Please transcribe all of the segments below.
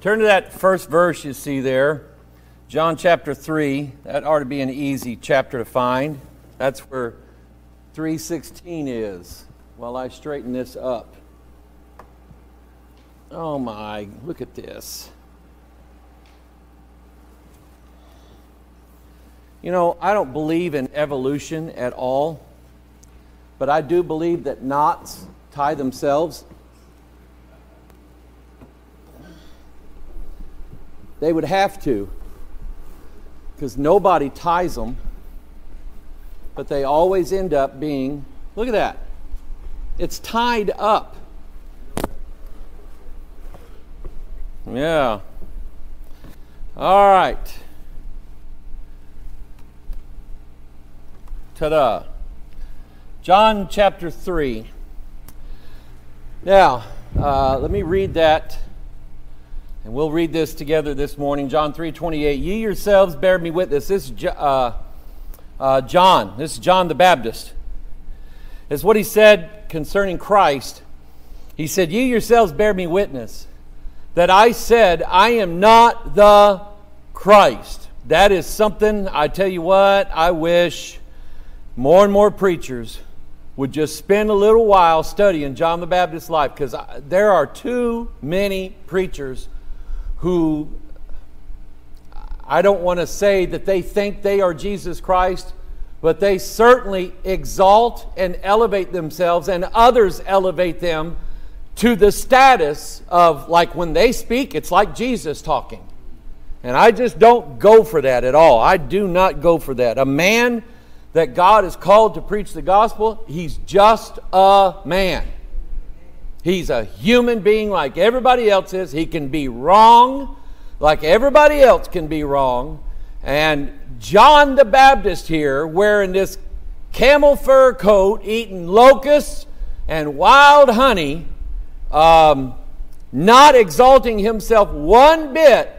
Turn to that first verse you see there, John chapter 3. That ought to be an easy chapter to find. That's where 316 is while I straighten this up. Oh my, look at this. You know, I don't believe in evolution at all, but I do believe that knots tie themselves. They would have to, because nobody ties them, but they always end up being, look at that, it's tied up. Yeah. All right. Ta da. John chapter 3. Now, uh, let me read that and we'll read this together this morning. John 3 28. Ye yourselves bear me witness. This is uh, uh, John. This is John the Baptist. It's what he said concerning Christ. He said, Ye yourselves bear me witness that I said, I am not the Christ. That is something, I tell you what, I wish more and more preachers would just spend a little while studying John the Baptist's life because there are too many preachers who I don't want to say that they think they are Jesus Christ, but they certainly exalt and elevate themselves, and others elevate them to the status of like when they speak, it's like Jesus talking. And I just don't go for that at all. I do not go for that. A man that God has called to preach the gospel, he's just a man. He's a human being like everybody else is. He can be wrong like everybody else can be wrong. And John the Baptist here, wearing this camel fur coat, eating locusts and wild honey, um, not exalting himself one bit,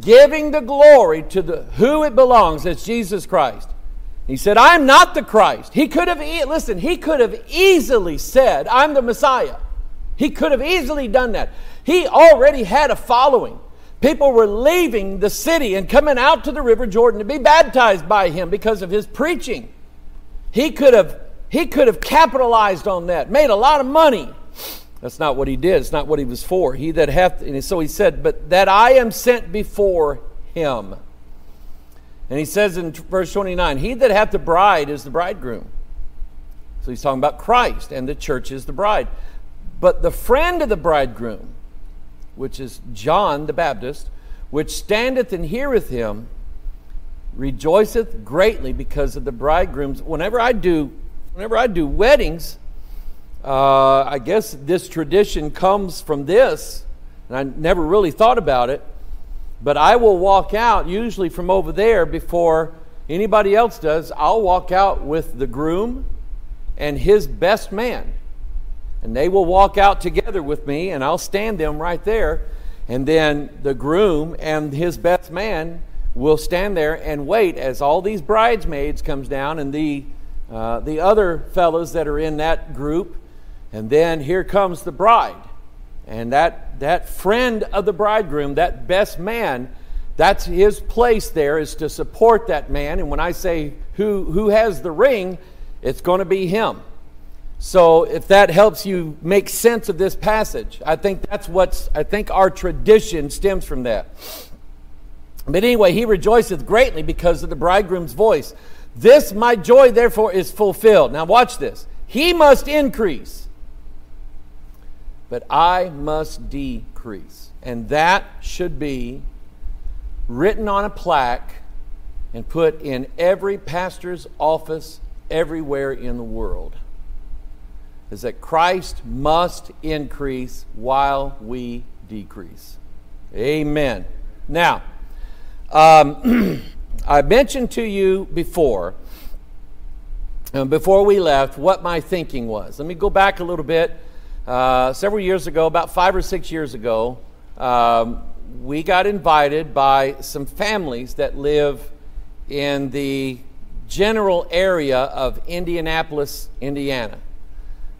giving the glory to the who it belongs, that's Jesus Christ. He said, I'm not the Christ. He could have, listen, he could have easily said, I'm the Messiah. He could have easily done that. He already had a following. People were leaving the city and coming out to the River Jordan to be baptized by him because of his preaching. He could have he could have capitalized on that, made a lot of money. That's not what he did. It's not what he was for. He that hath, and so he said, but that I am sent before him. And he says in verse 29, he that hath the bride is the bridegroom. So he's talking about Christ, and the church is the bride. But the friend of the bridegroom, which is John the Baptist, which standeth and heareth him, rejoiceth greatly because of the bridegrooms. Whenever I do, whenever I do weddings, uh, I guess this tradition comes from this, and I never really thought about it. But I will walk out usually from over there before anybody else does. I'll walk out with the groom and his best man and they will walk out together with me, and I'll stand them right there. And then the groom and his best man will stand there and wait as all these bridesmaids comes down and the uh, the other fellows that are in that group, and then here comes the bride, and that that friend of the bridegroom, that best man, that's his place there is to support that man. And when I say who who has the ring, it's going to be him. So if that helps you make sense of this passage, I think that's what's I think our tradition stems from that. But anyway, he rejoiceth greatly because of the bridegroom's voice. This my joy therefore is fulfilled. Now watch this. He must increase, but I must decrease. And that should be written on a plaque and put in every pastor's office everywhere in the world is that Christ must increase while we decrease. Amen. Now, um, I mentioned to you before, uh, before we left, what my thinking was. Let me go back a little bit. Uh, several years ago, about five or six years ago, um, we got invited by some families that live in the general area of Indianapolis, Indiana.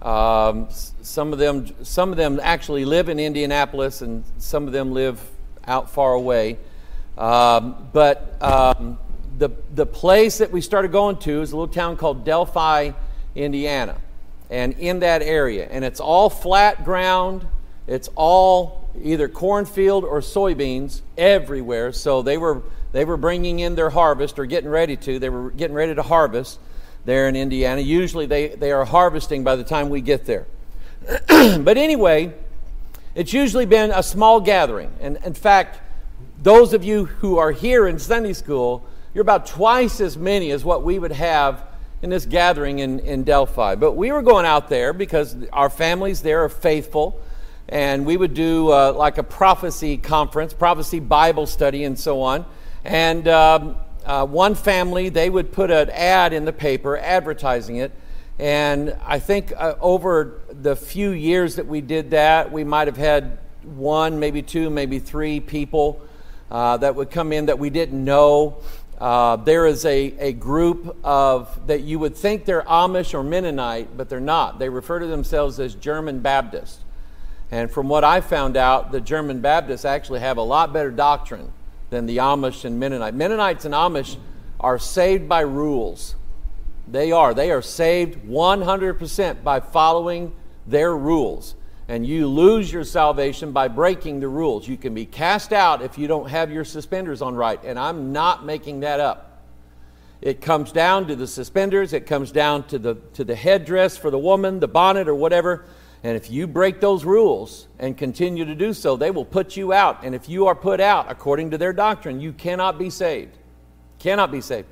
Um, some of them, some of them actually live in Indianapolis, and some of them live out far away. Um, but um, the, the place that we started going to is a little town called Delphi, Indiana. And in that area. And it's all flat ground, it's all either cornfield or soybeans everywhere. So they were, they were bringing in their harvest or getting ready to. They were getting ready to harvest there in Indiana. Usually they, they are harvesting by the time we get there. but anyway, it's usually been a small gathering. And in fact, those of you who are here in Sunday school, you're about twice as many as what we would have in this gathering in, in Delphi. But we were going out there because our families there are faithful. And we would do uh, like a prophecy conference, prophecy Bible study, and so on. And um, uh, one family, they would put an ad in the paper advertising it. And I think uh, over the few years that we did that, we might have had one, maybe two, maybe three people uh, that would come in that we didn't know. Uh, there is a, a group of that you would think they're Amish or Mennonite, but they're not. They refer to themselves as German Baptists. And from what I found out, the German Baptists actually have a lot better doctrine than the Amish and Mennonite. Mennonites and Amish are saved by rules. They are. They are saved 100% by following their rules. And you lose your salvation by breaking the rules. You can be cast out if you don't have your suspenders on right. And I'm not making that up. It comes down to the suspenders, it comes down to the, to the headdress for the woman, the bonnet, or whatever. And if you break those rules and continue to do so, they will put you out. And if you are put out according to their doctrine, you cannot be saved. Cannot be saved.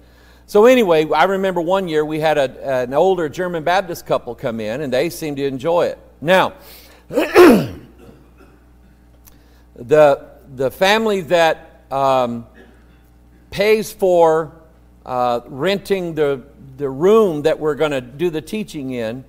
So, anyway, I remember one year we had a, an older German Baptist couple come in, and they seemed to enjoy it. Now, the, the family that um, pays for uh, renting the, the room that we're going to do the teaching in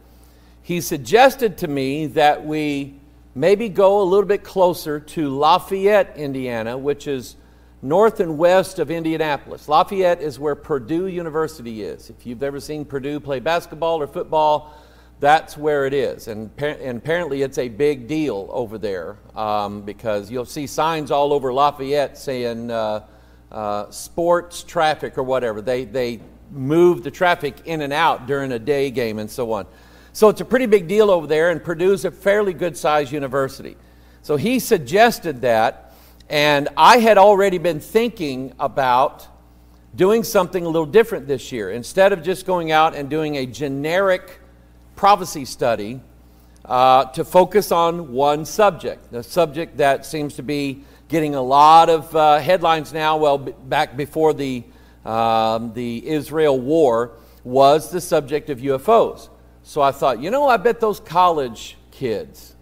he suggested to me that we maybe go a little bit closer to Lafayette, Indiana, which is north and west of Indianapolis. Lafayette is where Purdue University is. If you've ever seen Purdue play basketball or football, that's where it is. And, and apparently it's a big deal over there um, because you'll see signs all over Lafayette saying uh, uh, sports traffic or whatever. They, they move the traffic in and out during a day game and so on. So it's a pretty big deal over there, and Purdue's a fairly good sized university. So he suggested that, and I had already been thinking about doing something a little different this year. Instead of just going out and doing a generic prophecy study, uh, to focus on one subject, the subject that seems to be getting a lot of uh, headlines now. Well, b- back before the, um, the Israel war, was the subject of UFOs. So I thought, you know, I bet those college kids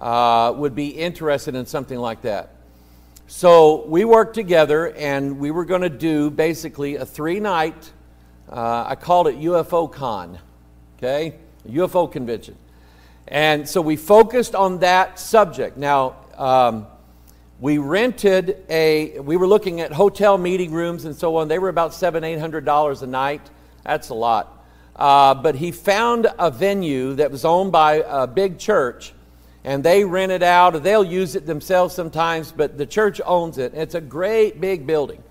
uh, would be interested in something like that. So we worked together and we were going to do basically a three night, uh, I called it UFO Con, okay? UFO convention. And so we focused on that subject. Now, um, we rented a, we were looking at hotel meeting rooms and so on. They were about seven, eight hundred dollars a night. That's a lot. Uh, but he found a venue that was owned by a big church, and they rent it out. They'll use it themselves sometimes, but the church owns it. It's a great big building,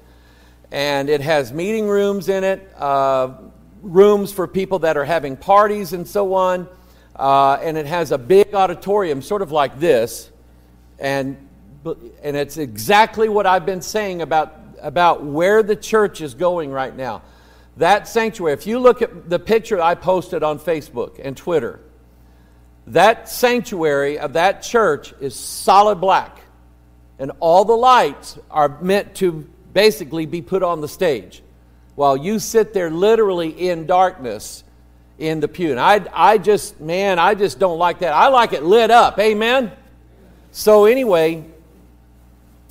and it has meeting rooms in it, uh, rooms for people that are having parties and so on. Uh, and it has a big auditorium, sort of like this, and and it's exactly what I've been saying about about where the church is going right now. That sanctuary, if you look at the picture I posted on Facebook and Twitter, that sanctuary of that church is solid black. And all the lights are meant to basically be put on the stage while you sit there literally in darkness in the pew. And I, I just, man, I just don't like that. I like it lit up. Amen? So, anyway,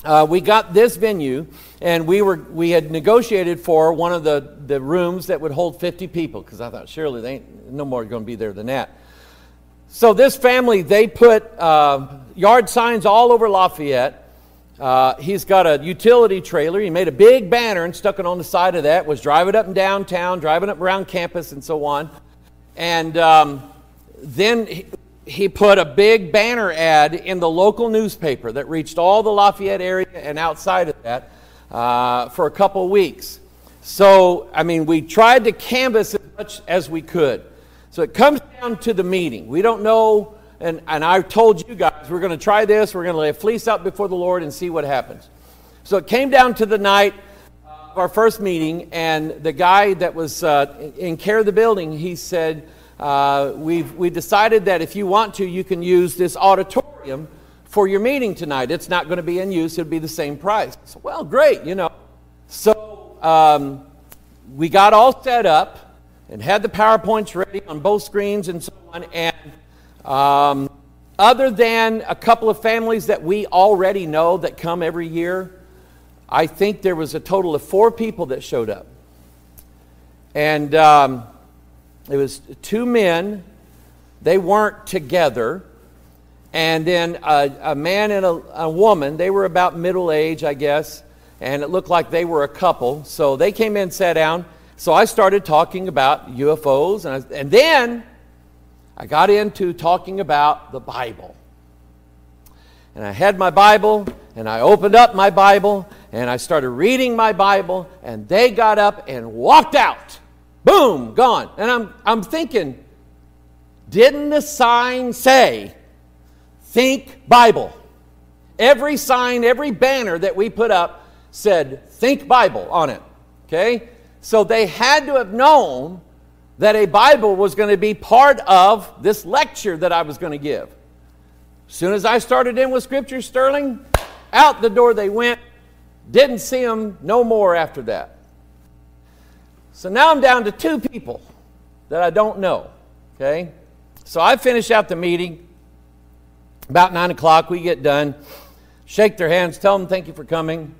uh, we got this venue and we were we had negotiated for one of the, the rooms that would hold 50 people because i thought surely they ain't no more going to be there than that. So this family they put uh, yard signs all over lafayette. Uh, he's got a utility trailer. He made a big banner and stuck it on the side of that was driving up and downtown driving up around campus and so on. And um, then he put a big banner ad in the local newspaper that reached all the Lafayette area and outside of that uh, for a couple weeks. So, I mean, we tried to canvass as much as we could. So it comes down to the meeting. We don't know, and, and I told you guys, we're going to try this. We're going to lay a fleece out before the Lord and see what happens. So it came down to the night of our first meeting, and the guy that was uh, in care of the building, he said, uh, we've, we decided that if you want to, you can use this auditorium for your meeting tonight. It's not going to be in use, it'll be the same price. So, well, great, you know. So um, we got all set up and had the PowerPoints ready on both screens and so on. And um, other than a couple of families that we already know that come every year, I think there was a total of four people that showed up. And um, it was two men, they weren't together. And then a, a man and a, a woman, they were about middle age, I guess, and it looked like they were a couple. So they came in, sat down. So I started talking about UFOs, and, I, and then I got into talking about the Bible. And I had my Bible, and I opened up my Bible, and I started reading my Bible, and they got up and walked out. Boom, gone. And I'm, I'm thinking, didn't the sign say, Think Bible? Every sign, every banner that we put up said, Think Bible on it. Okay? So they had to have known that a Bible was going to be part of this lecture that I was going to give. As soon as I started in with Scripture, Sterling, out the door they went. Didn't see them no more after that. So now I'm down to two people that I don't know. Okay? So I finish out the meeting. About 9 o'clock, we get done, shake their hands, tell them thank you for coming,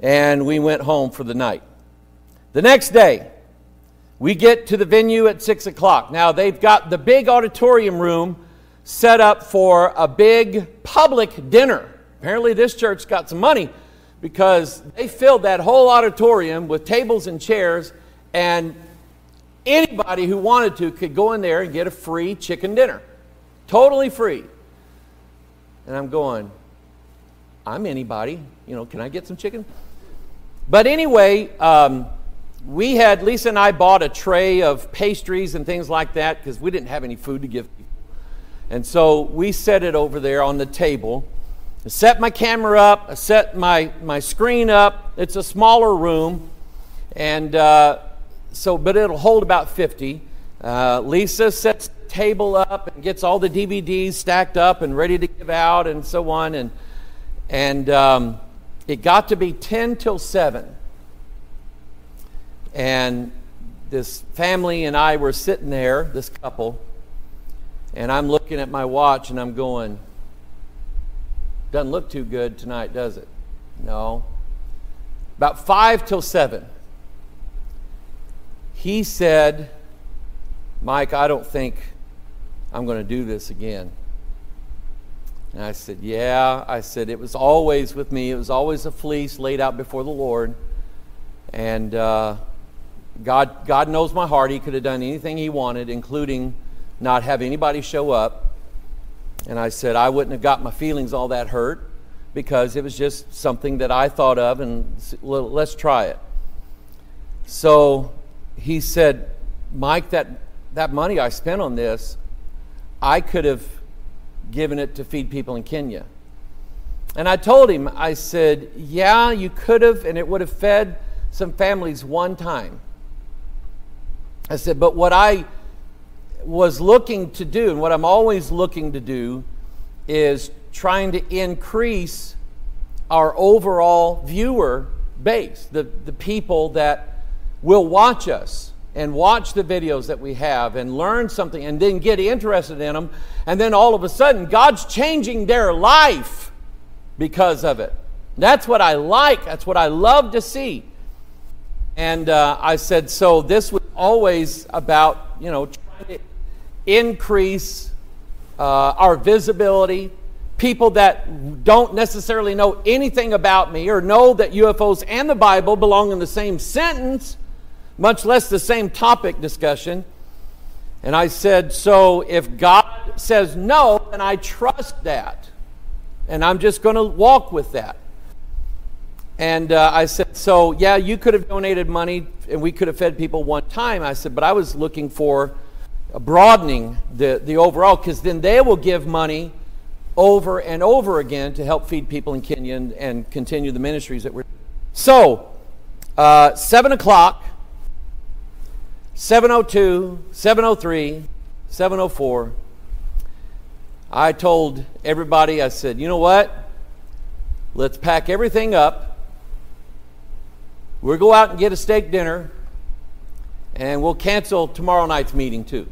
and we went home for the night. The next day, we get to the venue at 6 o'clock. Now, they've got the big auditorium room set up for a big public dinner. Apparently, this church got some money because they filled that whole auditorium with tables and chairs and anybody who wanted to could go in there and get a free chicken dinner. Totally free. And I'm going, I'm anybody. You know, can I get some chicken? But anyway, um, we had, Lisa and I bought a tray of pastries and things like that because we didn't have any food to give people. And so we set it over there on the table. I set my camera up, I set my, my screen up. It's a smaller room. And uh, so, but it'll hold about 50. Uh, Lisa sets the table up and gets all the DVDs stacked up and ready to give out and so on. And, and um, it got to be 10 till 7. And this family and I were sitting there, this couple, and I'm looking at my watch and I'm going, doesn't look too good tonight, does it? No. About 5 till 7 he said, Mike, I don't think I'm going to do this again. And I said, Yeah. I said, It was always with me. It was always a fleece laid out before the Lord. And uh, God, God knows my heart. He could have done anything He wanted, including not have anybody show up. And I said, I wouldn't have got my feelings all that hurt because it was just something that I thought of, and let's try it. So he said, Mike, that, that money I spent on this, I could have given it to feed people in Kenya. And I told him, I said, yeah, you could have, and it would have fed some families one time. I said, but what I was looking to do, and what I'm always looking to do, is trying to increase our overall viewer base, the, the people that will watch us and watch the videos that we have and learn something and then get interested in them. And then all of a sudden, God's changing their life because of it. That's what I like. That's what I love to see. And uh, I said, so this was always about, you know, trying to increase uh, our visibility. People that don't necessarily know anything about me or know that UFOs and the Bible belong in the same sentence much less the same topic discussion. And I said, So if God says no, then I trust that. And I'm just going to walk with that. And uh, I said, So, yeah, you could have donated money and we could have fed people one time. I said, But I was looking for broadening the, the overall, because then they will give money over and over again to help feed people in Kenya and, and continue the ministries that we're. So, uh, 7 o'clock, 702, 703, 704. I told everybody, I said, you know what? Let's pack everything up. We'll go out and get a steak dinner, and we'll cancel tomorrow night's meeting too.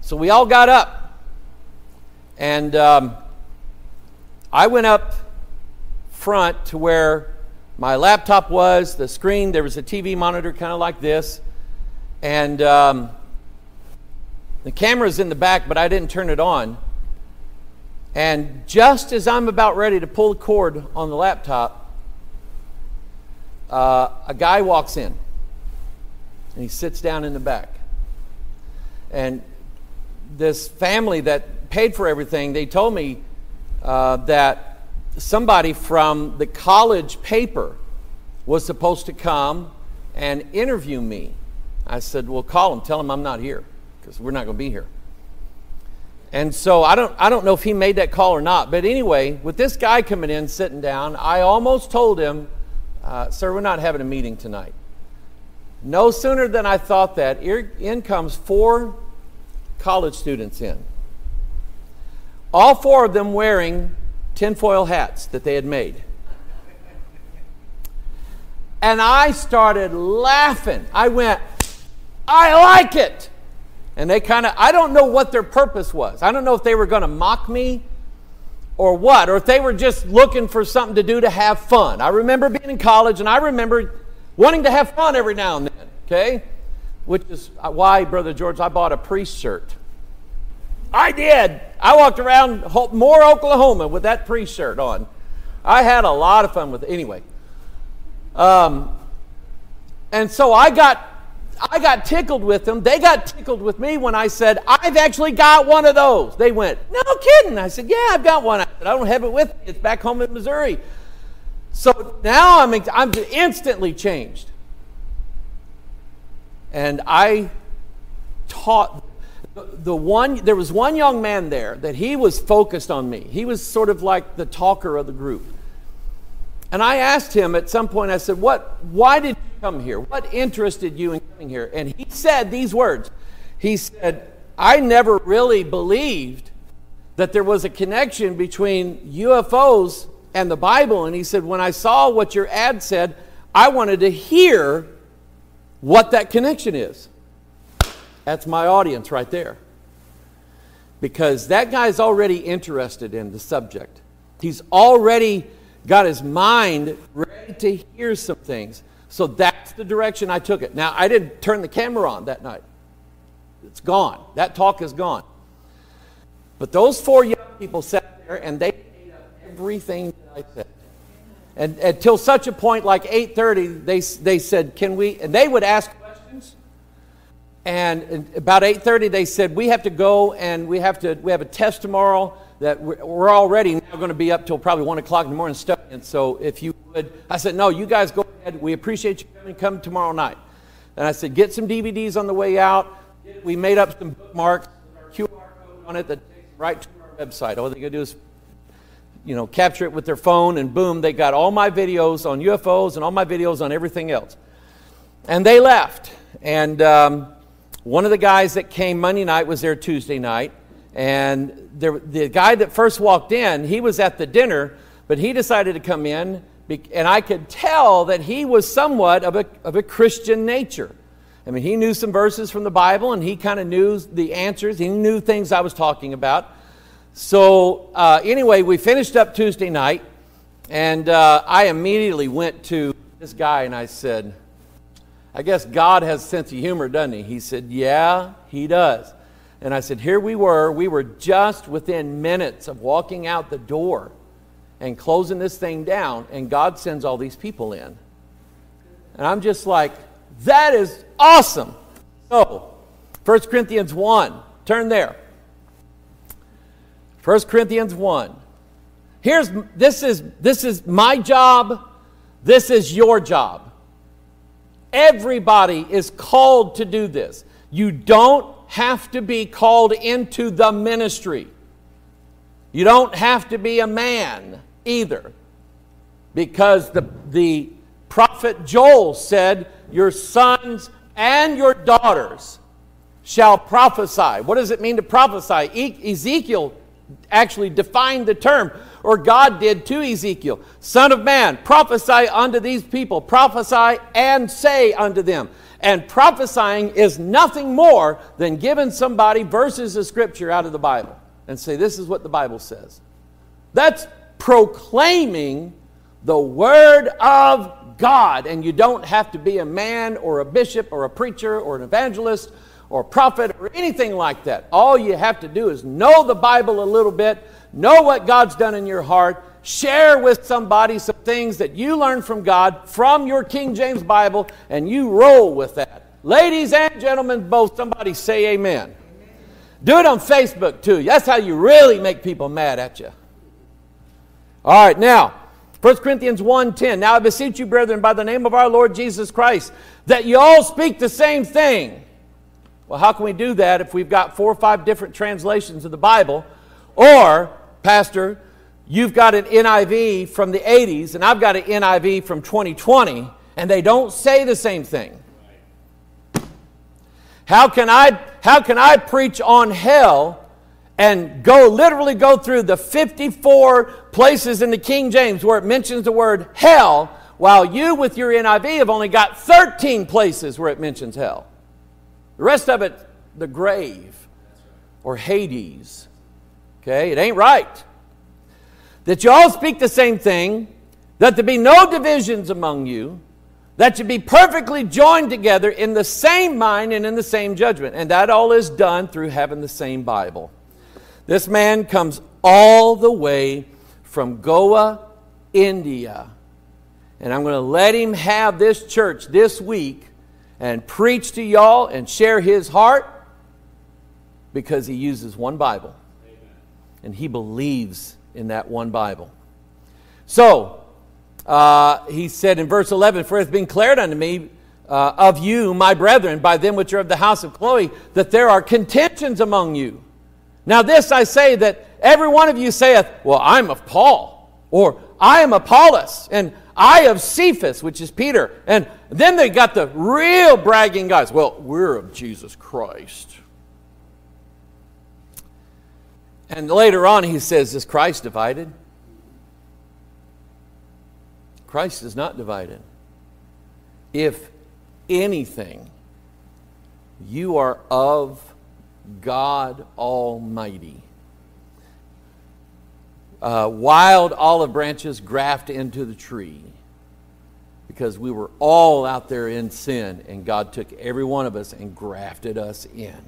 So we all got up, and um, I went up front to where my laptop was, the screen, there was a TV monitor kind of like this, and um, the camera's in the back, but I didn't turn it on. And just as I'm about ready to pull the cord on the laptop, uh, a guy walks in and he sits down in the back. And this family that paid for everything, they told me uh, that somebody from the college paper was supposed to come and interview me. I said, Well, call him, tell him I'm not here because we're not going to be here. And so I don't, I don't know if he made that call or not. But anyway, with this guy coming in, sitting down, I almost told him, uh, Sir, we're not having a meeting tonight. No sooner than I thought that, in comes four college students in. All four of them wearing tinfoil hats that they had made. And I started laughing. I went, I like it. And they kind of, I don't know what their purpose was. I don't know if they were going to mock me or what, or if they were just looking for something to do to have fun. I remember being in college and I remember wanting to have fun every now and then, okay? Which is uh, why, Brother George, I bought a priest shirt. I did. I walked around Moore, Oklahoma with that priest shirt on. I had a lot of fun with it. Anyway. Um, and so I got I got tickled with them. They got tickled with me when I said, I've actually got one of those. They went, No kidding. I said, Yeah, I've got one. I said, I don't have it with me. It's back home in Missouri. So now I'm, I'm instantly changed. And I taught the one there was one young man there that he was focused on me. He was sort of like the talker of the group. And i asked him at some point i said what why did you come here? What interested you in coming here? And he said these words. He said i never really believed that there was a connection between ufos and the bible. And he said when i saw what your ad said i wanted to hear what that connection is that's my audience right there. Because that guy's already interested in the subject. He's already got his mind ready to hear some things. So that's the direction I took it. Now, I didn't turn the camera on that night. It's gone. That talk is gone. But those four young people sat there and they ate up everything that I said. And until such a point, like 8.30, they, they said, can we, and they would ask and about 8.30, they said, we have to go and we have to, we have a test tomorrow that we're, already now going to be up till probably 1 o'clock in the morning studying. So if you would, I said, no, you guys go ahead. We appreciate you coming. Come tomorrow night. And I said, get some DVDs on the way out. We made up some bookmarks, QR code on it that takes right to our website. All they got to do is, you know, capture it with their phone, and boom, they got all my videos on UFOs and all my videos on everything else. And they left. And um, one of the guys that came Monday night was there Tuesday night. And there, the guy that first walked in, he was at the dinner, but he decided to come in. And I could tell that he was somewhat of a, of a Christian nature. I mean, he knew some verses from the Bible and he kind of knew the answers. He knew things I was talking about. So, uh, anyway, we finished up Tuesday night. And uh, I immediately went to this guy and I said, I guess God has a sense of humor, doesn't he? He said, Yeah, he does. And I said, Here we were. We were just within minutes of walking out the door and closing this thing down, and God sends all these people in. And I'm just like, That is awesome. So, 1 Corinthians 1, turn there. 1 Corinthians 1. Here's this is this is my job. This is your job. Everybody is called to do this. You don't have to be called into the ministry. You don't have to be a man either. Because the, the prophet Joel said, Your sons and your daughters shall prophesy. What does it mean to prophesy? E- Ezekiel actually defined the term, or God did to Ezekiel Son of man, prophesy unto these people, prophesy and say unto them. And prophesying is nothing more than giving somebody verses of scripture out of the Bible and say, This is what the Bible says. That's proclaiming the Word of God. And you don't have to be a man or a bishop or a preacher or an evangelist or prophet or anything like that. All you have to do is know the Bible a little bit, know what God's done in your heart, share with somebody some things that you learned from God from your King James Bible, and you roll with that. Ladies and gentlemen, both, somebody say amen. Do it on Facebook too. That's how you really make people mad at you. All right, now, 1 Corinthians 1:10. Now I beseech you, brethren, by the name of our Lord Jesus Christ, that you all speak the same thing. Well, how can we do that if we've got four or five different translations of the Bible? Or, Pastor, you've got an NIV from the 80s and I've got an NIV from 2020, and they don't say the same thing. How can I, how can I preach on hell and go literally go through the 54 places in the King James where it mentions the word hell, while you with your NIV have only got 13 places where it mentions hell? The rest of it, the grave or Hades. Okay, it ain't right. That you all speak the same thing, that there be no divisions among you, that you be perfectly joined together in the same mind and in the same judgment. And that all is done through having the same Bible. This man comes all the way from Goa, India. And I'm going to let him have this church this week and preach to y'all and share his heart because he uses one Bible. And he believes in that one Bible. So, uh, he said in verse 11, For it hath been declared unto me uh, of you, my brethren, by them which are of the house of Chloe, that there are contentions among you. Now, this I say that every one of you saith, Well, I'm of Paul, or I am Apollos, and I of Cephas, which is Peter. And then they got the real bragging guys. Well, we're of Jesus Christ. And later on, he says, Is Christ divided? Christ is not divided. If anything, you are of God Almighty. Uh, wild olive branches graft into the tree because we were all out there in sin and God took every one of us and grafted us in.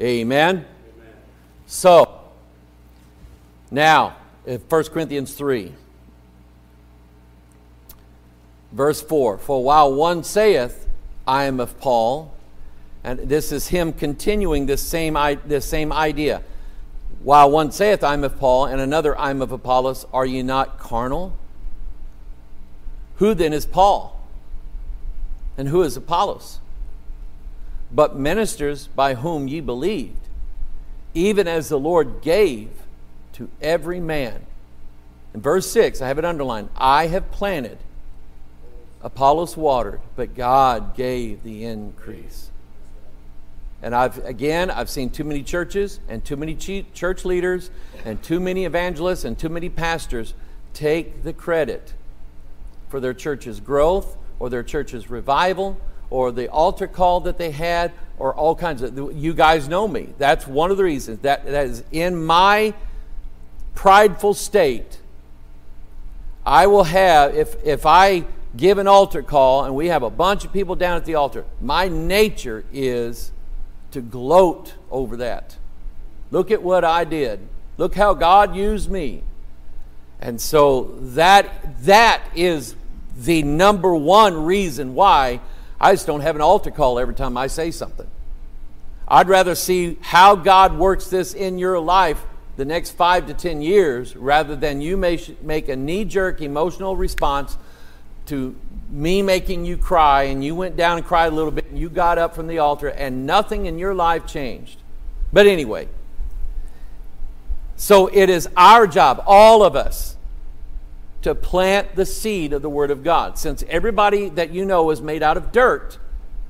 Amen? Amen. So, now, 1 Corinthians 3. Verse 4 For while one saith, I am of Paul, and this is him continuing this same, this same idea. While one saith, I am of Paul, and another, I am of Apollos, are ye not carnal? Who then is Paul? And who is Apollos? But ministers by whom ye believed, even as the Lord gave to every man. In verse 6, I have it underlined I have planted Apollos watered, but God gave the increase. And I've, again, I've seen too many churches and too many church leaders and too many evangelists and too many pastors take the credit for their church's growth or their church's revival or the altar call that they had or all kinds of you guys know me that's one of the reasons that that is in my prideful state i will have if if i give an altar call and we have a bunch of people down at the altar, my nature is to gloat over that. Look at what I did. Look how God used me. And so that that is the number one reason why I just don't have an altar call every time I say something. I'd rather see how God works this in your life the next five to ten years rather than you make a knee jerk emotional response to me making you cry and you went down and cried a little bit and you got up from the altar and nothing in your life changed. But anyway, so it is our job, all of us, to plant the seed of the Word of God. Since everybody that you know is made out of dirt,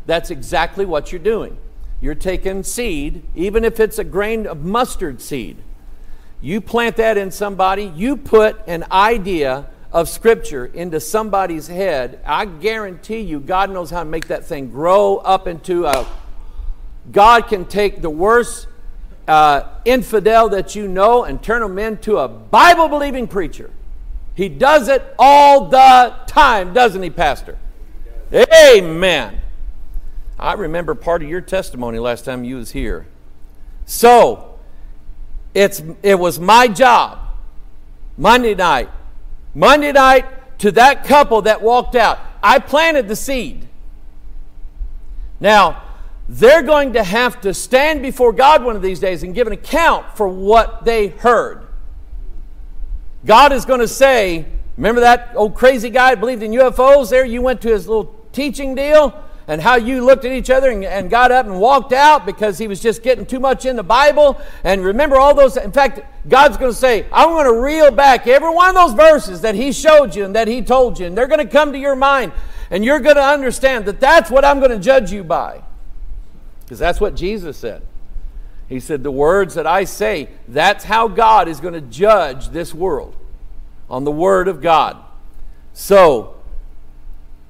that's exactly what you're doing. You're taking seed, even if it's a grain of mustard seed. You plant that in somebody, you put an idea of Scripture into somebody's head. I guarantee you, God knows how to make that thing grow up into a. God can take the worst uh, infidel that you know and turn them into a Bible believing preacher. He does it all the time, doesn't he, Pastor? Amen. I remember part of your testimony last time you was here. So, it's it was my job Monday night. Monday night to that couple that walked out. I planted the seed. Now, they're going to have to stand before God one of these days and give an account for what they heard. God is going to say, Remember that old crazy guy believed in UFOs there? You went to his little teaching deal and how you looked at each other and, and, got up and walked out because he was just getting too much in the Bible. And remember all those. In fact, God's going to say, I'm going to reel back every one of those verses that he showed you and that he told you. And they're going to come to your mind. And you're going to understand that that's what I'm going to judge you by. Because that's what Jesus said. He said, The words that I say, that's how God is going to judge this world on the Word of God. So,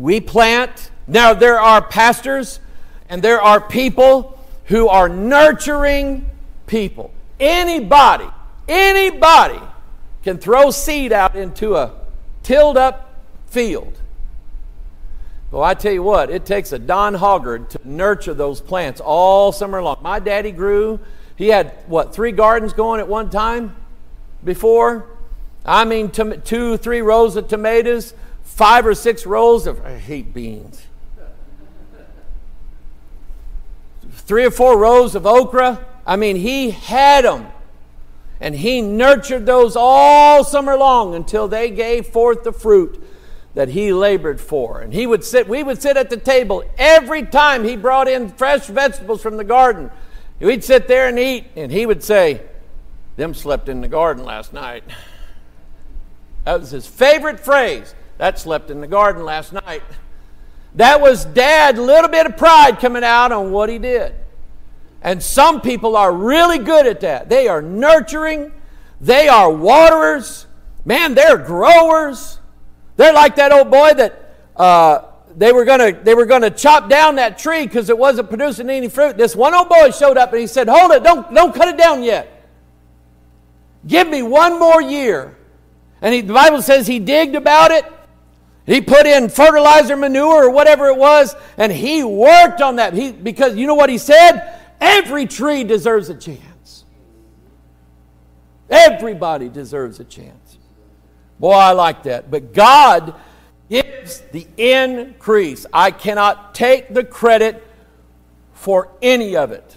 we plant. Now, there are pastors and there are people who are nurturing people. Anybody, anybody can throw seed out into a tilled up field. Well, I tell you what, it takes a Don Hoggard to nurture those plants all summer long. My daddy grew, he had, what, three gardens going at one time before? I mean, two, three rows of tomatoes, five or six rows of, I hate beans. Three or four rows of okra. I mean, he had them. And he nurtured those all summer long until they gave forth the fruit that he labored for. And he would sit, we would sit at the table every time he brought in fresh vegetables from the garden. We'd sit there and eat, and he would say, Them slept in the garden last night. That was his favorite phrase. That slept in the garden last night. That was dad, little bit of pride coming out on what he did. And some people are really good at that. They are nurturing, they are waterers, man, they're growers. They're like that old boy that uh, they were gonna they were gonna chop down that tree because it wasn't producing any fruit. This one old boy showed up and he said, "Hold it, don't don't cut it down yet. Give me one more year." And he, the Bible says he digged about it. He put in fertilizer, manure, or whatever it was, and he worked on that. He, because you know what he said? Every tree deserves a chance. Everybody deserves a chance. Boy, I like that. But God gives the increase. I cannot take the credit for any of it.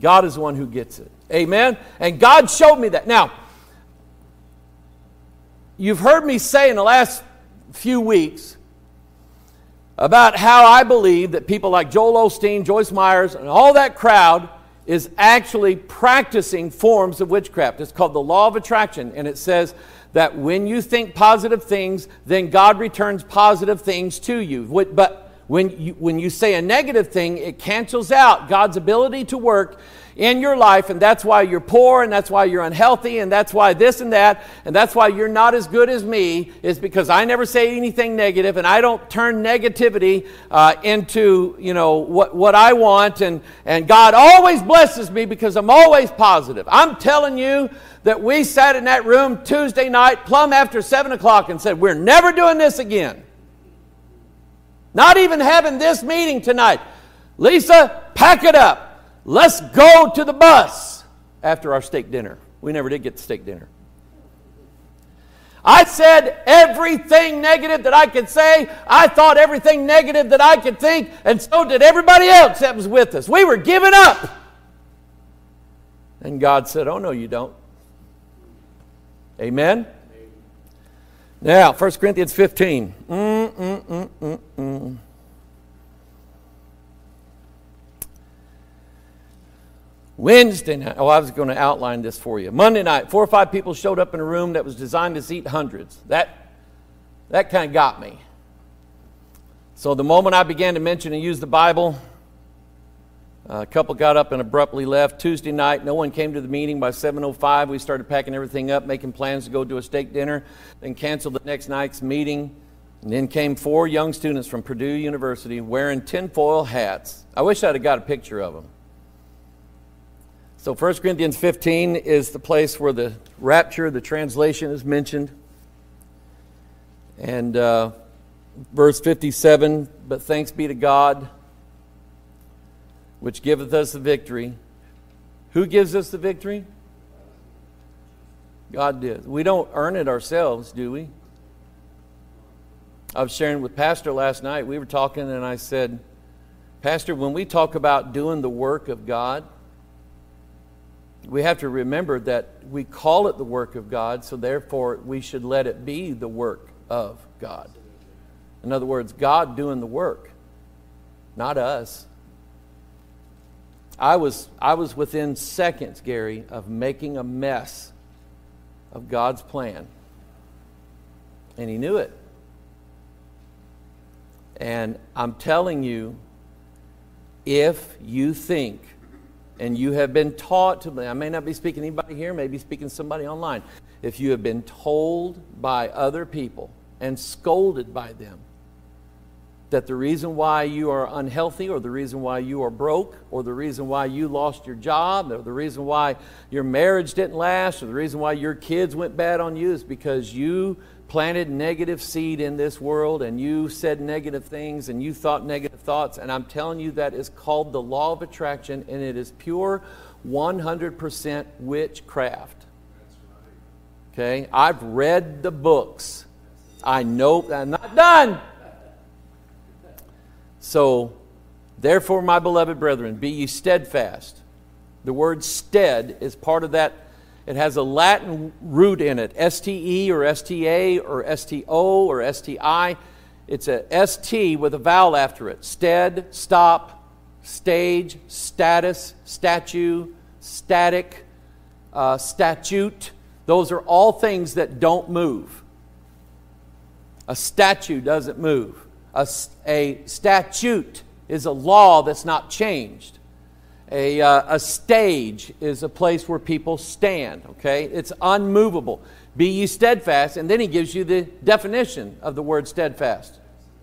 God is the one who gets it. Amen? And God showed me that. Now, you've heard me say in the last few weeks about how I believe that people like Joel Osteen, Joyce Meyers, and all that crowd is actually practicing forms of witchcraft. It's called the law of attraction, and it says that when you think positive things, then God returns positive things to you. But when you, when you say a negative thing, it cancels out God's ability to work in your life, and that's why you're poor, and that's why you're unhealthy, and that's why this and that, and that's why you're not as good as me, is because I never say anything negative, and I don't turn negativity uh, into, you know, what, what I want, and, and God always blesses me because I'm always positive. I'm telling you that we sat in that room Tuesday night, plumb after 7 o'clock, and said, We're never doing this again. Not even having this meeting tonight. Lisa, pack it up. Let's go to the bus after our steak dinner. We never did get the steak dinner. I said everything negative that I could say. I thought everything negative that I could think, and so did everybody else that was with us. We were giving up. And God said, Oh, no, you don't. Amen? Now, 1 Corinthians 15. Mm, mm, mm, Wednesday night, oh, I was going to outline this for you. Monday night, four or five people showed up in a room that was designed to seat hundreds. That, that kind of got me. So the moment I began to mention and use the Bible, a couple got up and abruptly left. Tuesday night, no one came to the meeting. By 7.05, we started packing everything up, making plans to go to a steak dinner, then canceled the next night's meeting. And then came four young students from Purdue University wearing tinfoil hats. I wish I'd have got a picture of them. So 1 Corinthians 15 is the place where the rapture, the translation is mentioned. And uh, verse 57 But thanks be to God, which giveth us the victory. Who gives us the victory? God did. We don't earn it ourselves, do we? I was sharing with Pastor last night. We were talking, and I said, Pastor, when we talk about doing the work of God, we have to remember that we call it the work of God, so therefore we should let it be the work of God. In other words, God doing the work, not us. I was, I was within seconds, Gary, of making a mess of God's plan. And He knew it. And I'm telling you, if you think and you have been taught to, I may not be speaking to anybody here, maybe speaking to somebody online. If you have been told by other people and scolded by them that the reason why you are unhealthy or the reason why you are broke or the reason why you lost your job or the reason why your marriage didn't last or the reason why your kids went bad on you is because you planted negative seed in this world and you said negative things and you thought negative thoughts. And I'm telling you, that is called the law of attraction and it is pure 100% witchcraft. Okay? I've read the books. I know I'm not done. So, therefore, my beloved brethren, be ye steadfast. The word stead is part of that it has a Latin root in it, STE or STA or STO or STI. It's a ST with a vowel after it. Stead, stop, stage, status, statue, static, uh, statute. Those are all things that don't move. A statue doesn't move. A, a statute is a law that's not changed. A, uh, a stage is a place where people stand, okay? It's unmovable. Be ye steadfast, and then he gives you the definition of the word steadfast.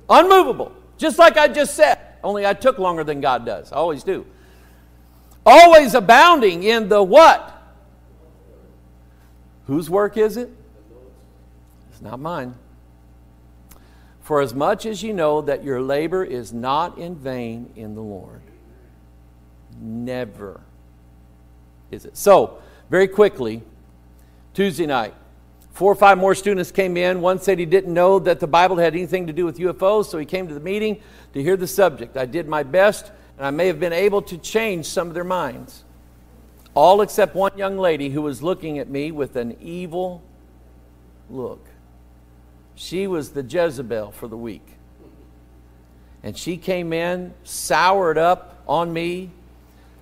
Unmovable, just like I just said, only I took longer than God does. I always do. Always abounding in the what? Whose work is it? It's not mine. For as much as you know that your labor is not in vain in the Lord. Never is it. So, very quickly, Tuesday night, four or five more students came in. One said he didn't know that the Bible had anything to do with UFOs, so he came to the meeting to hear the subject. I did my best, and I may have been able to change some of their minds. All except one young lady who was looking at me with an evil look. She was the Jezebel for the week. And she came in, soured up on me,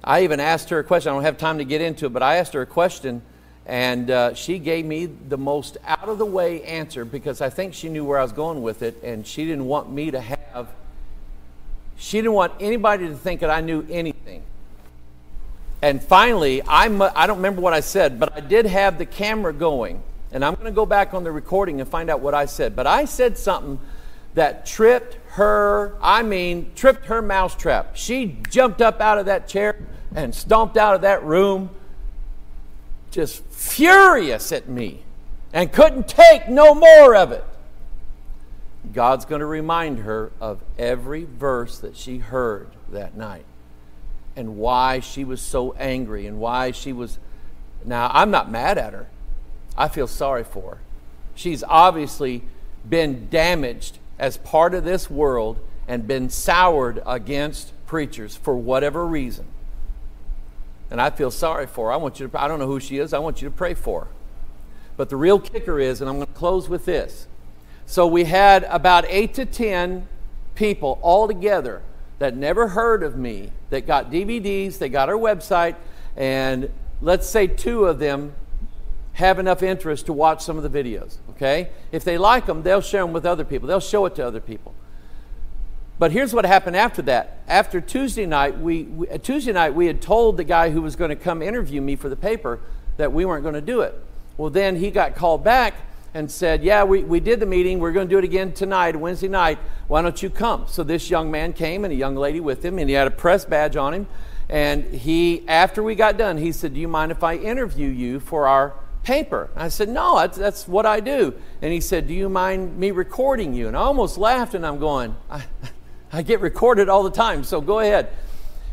I even asked her a question. I don't have time to get into it, but I asked her a question, and uh, she gave me the most out of the way answer because I think she knew where I was going with it, and she didn't want me to have, she didn't want anybody to think that I knew anything. And finally, I'm, I don't remember what I said, but I did have the camera going, and I'm going to go back on the recording and find out what I said. But I said something that tripped her, I mean, tripped her mousetrap. She jumped up out of that chair and stomped out of that room, just furious at me, and couldn't take no more of it. God's going to remind her of every verse that she heard that night and why she was so angry and why she was. Now, I'm not mad at her. I feel sorry for her. She's obviously been damaged as part of this world and been soured against preachers for whatever reason. And I feel sorry for her. I want you to, I don't know who she is. I want you to pray for her. But the real kicker is, and I'm going to close with this. So we had about eight to ten people all together that never heard of me that got DVDs, they got our website, and let's say two of them have enough interest to watch some of the videos, okay? If they like them, they'll share them with other people, they'll show it to other people. But here's what happened after that. After Tuesday night, we, we uh, Tuesday night we had told the guy who was going to come interview me for the paper that we weren't going to do it. Well, then he got called back and said, Yeah, we, we did the meeting. We're going to do it again tonight, Wednesday night. Why don't you come? So this young man came and a young lady with him, and he had a press badge on him. And he, after we got done, he said, Do you mind if I interview you for our paper? I said, No, that's, that's what I do. And he said, Do you mind me recording you? And I almost laughed, and I'm going, I, I get recorded all the time, so go ahead.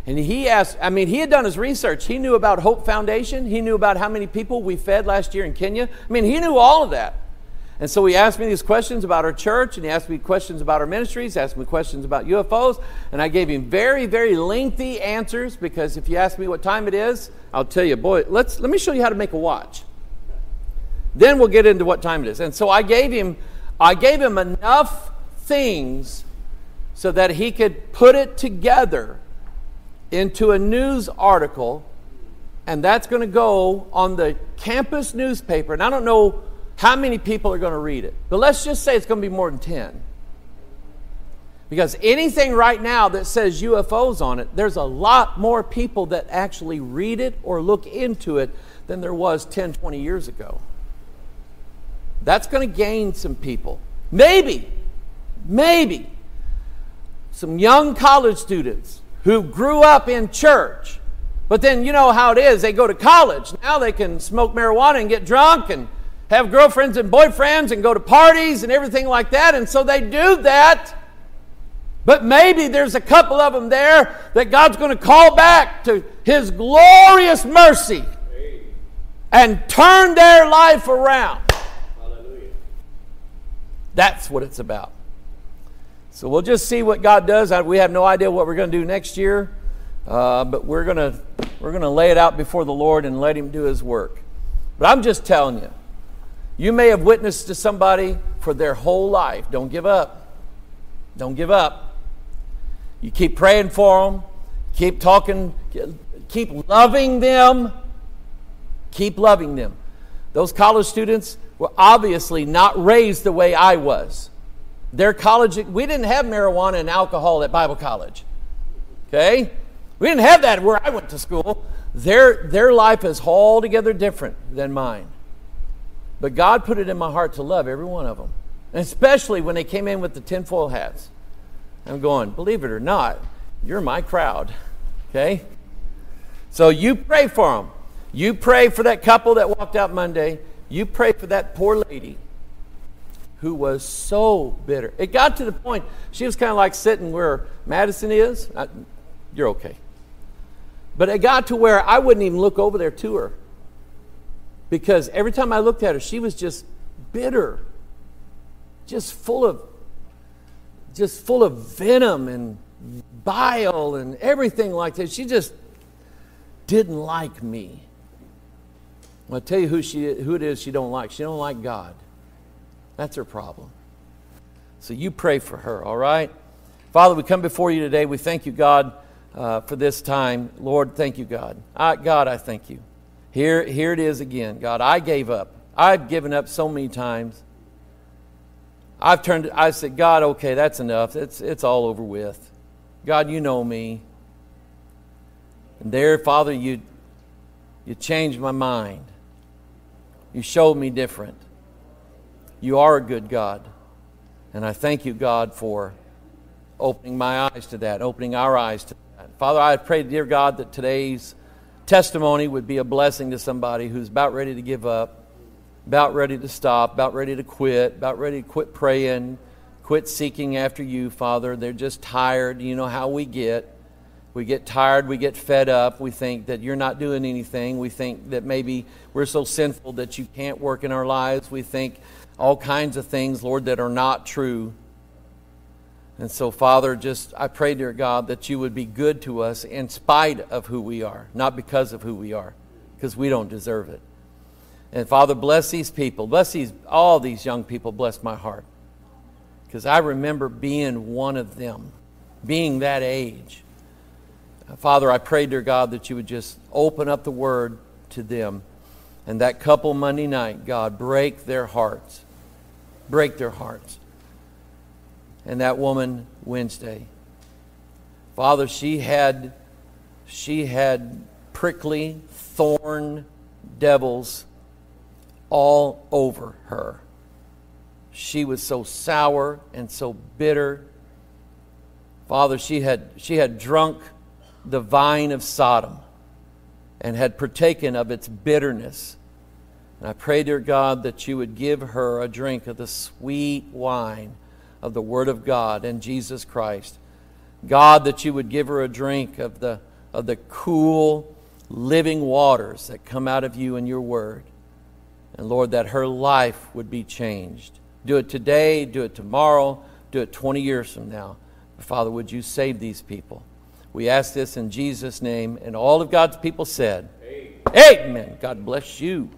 And he asked, I mean, he had done his research. He knew about Hope Foundation. He knew about how many people we fed last year in Kenya. I mean, he knew all of that. And so he asked me these questions about our church, and he asked me questions about our ministries, asked me questions about UFOs, and I gave him very, very lengthy answers because if you ask me what time it is, I'll tell you, boy, let's let me show you how to make a watch. Then we'll get into what time it is. And so I gave him, I gave him enough things so that he could put it together into a news article, and that's going to go on the campus newspaper. And I don't know how many people are going to read it? But let's just say it's going to be more than 10. Because anything right now that says UFOs on it, there's a lot more people that actually read it or look into it than there was 10, 20 years ago. That's going to gain some people. Maybe, maybe some young college students who grew up in church, but then you know how it is. They go to college. Now they can smoke marijuana and get drunk and have girlfriends and boyfriends and go to parties and everything like that. And so they do that. But maybe there's a couple of them there that God's going to call back to His glorious mercy and turn their life around. Hallelujah. That's what it's about. So we'll just see what God does. We have no idea what we're going to do next year, uh, but we're going to we're going to lay it out before the Lord and let Him do His work. But I'm just telling you, you may have witnessed to somebody for their whole life. Don't give up. Don't give up. You keep praying for them, keep talking, keep loving them. Keep loving them. Those college students were obviously not raised the way I was. Their college, we didn't have marijuana and alcohol at Bible college. Okay? We didn't have that where I went to school. Their, their life is altogether different than mine. But God put it in my heart to love every one of them, and especially when they came in with the tinfoil hats. I'm going, believe it or not, you're my crowd. Okay? So you pray for them. You pray for that couple that walked out Monday. You pray for that poor lady who was so bitter. It got to the point, she was kind of like sitting where Madison is. I, you're okay. But it got to where I wouldn't even look over there to her because every time I looked at her, she was just bitter, just full of just full of venom and bile and everything like that. She just didn't like me. I'll tell you who she who it is she don't like. She don't like God. That's her problem. So you pray for her, all right? Father, we come before you today. We thank you, God, uh, for this time. Lord, thank you, God. I, God, I thank you. Here, here it is again. God, I gave up. I've given up so many times. I've turned, I said, God, okay, that's enough. It's, it's all over with. God, you know me. And there, Father, you, you changed my mind. You showed me different. You are a good God. And I thank you, God, for opening my eyes to that, opening our eyes to that. Father, I pray, dear God, that today's testimony would be a blessing to somebody who's about ready to give up, about ready to stop, about ready to quit, about ready to quit praying, quit seeking after you, Father. They're just tired. You know how we get. We get tired, we get fed up, we think that you're not doing anything. We think that maybe we're so sinful that you can't work in our lives. We think all kinds of things, Lord, that are not true. And so, Father, just I pray, dear God, that you would be good to us in spite of who we are, not because of who we are, because we don't deserve it. And Father, bless these people. Bless these, all these young people. Bless my heart. Because I remember being one of them, being that age. Father, I pray, dear God, that you would just open up the word to them. And that couple Monday night, God, break their hearts. Break their hearts. And that woman Wednesday. Father, she had she had prickly thorn devils all over her. She was so sour and so bitter. Father, she had, she had drunk the vine of Sodom and had partaken of its bitterness. And I pray, dear God, that you would give her a drink of the sweet wine of the Word of God and Jesus Christ. God, that you would give her a drink of the, of the cool, living waters that come out of you and your Word. And Lord, that her life would be changed. Do it today, do it tomorrow, do it 20 years from now. Father, would you save these people? We ask this in Jesus' name. And all of God's people said, Amen. Amen. God bless you.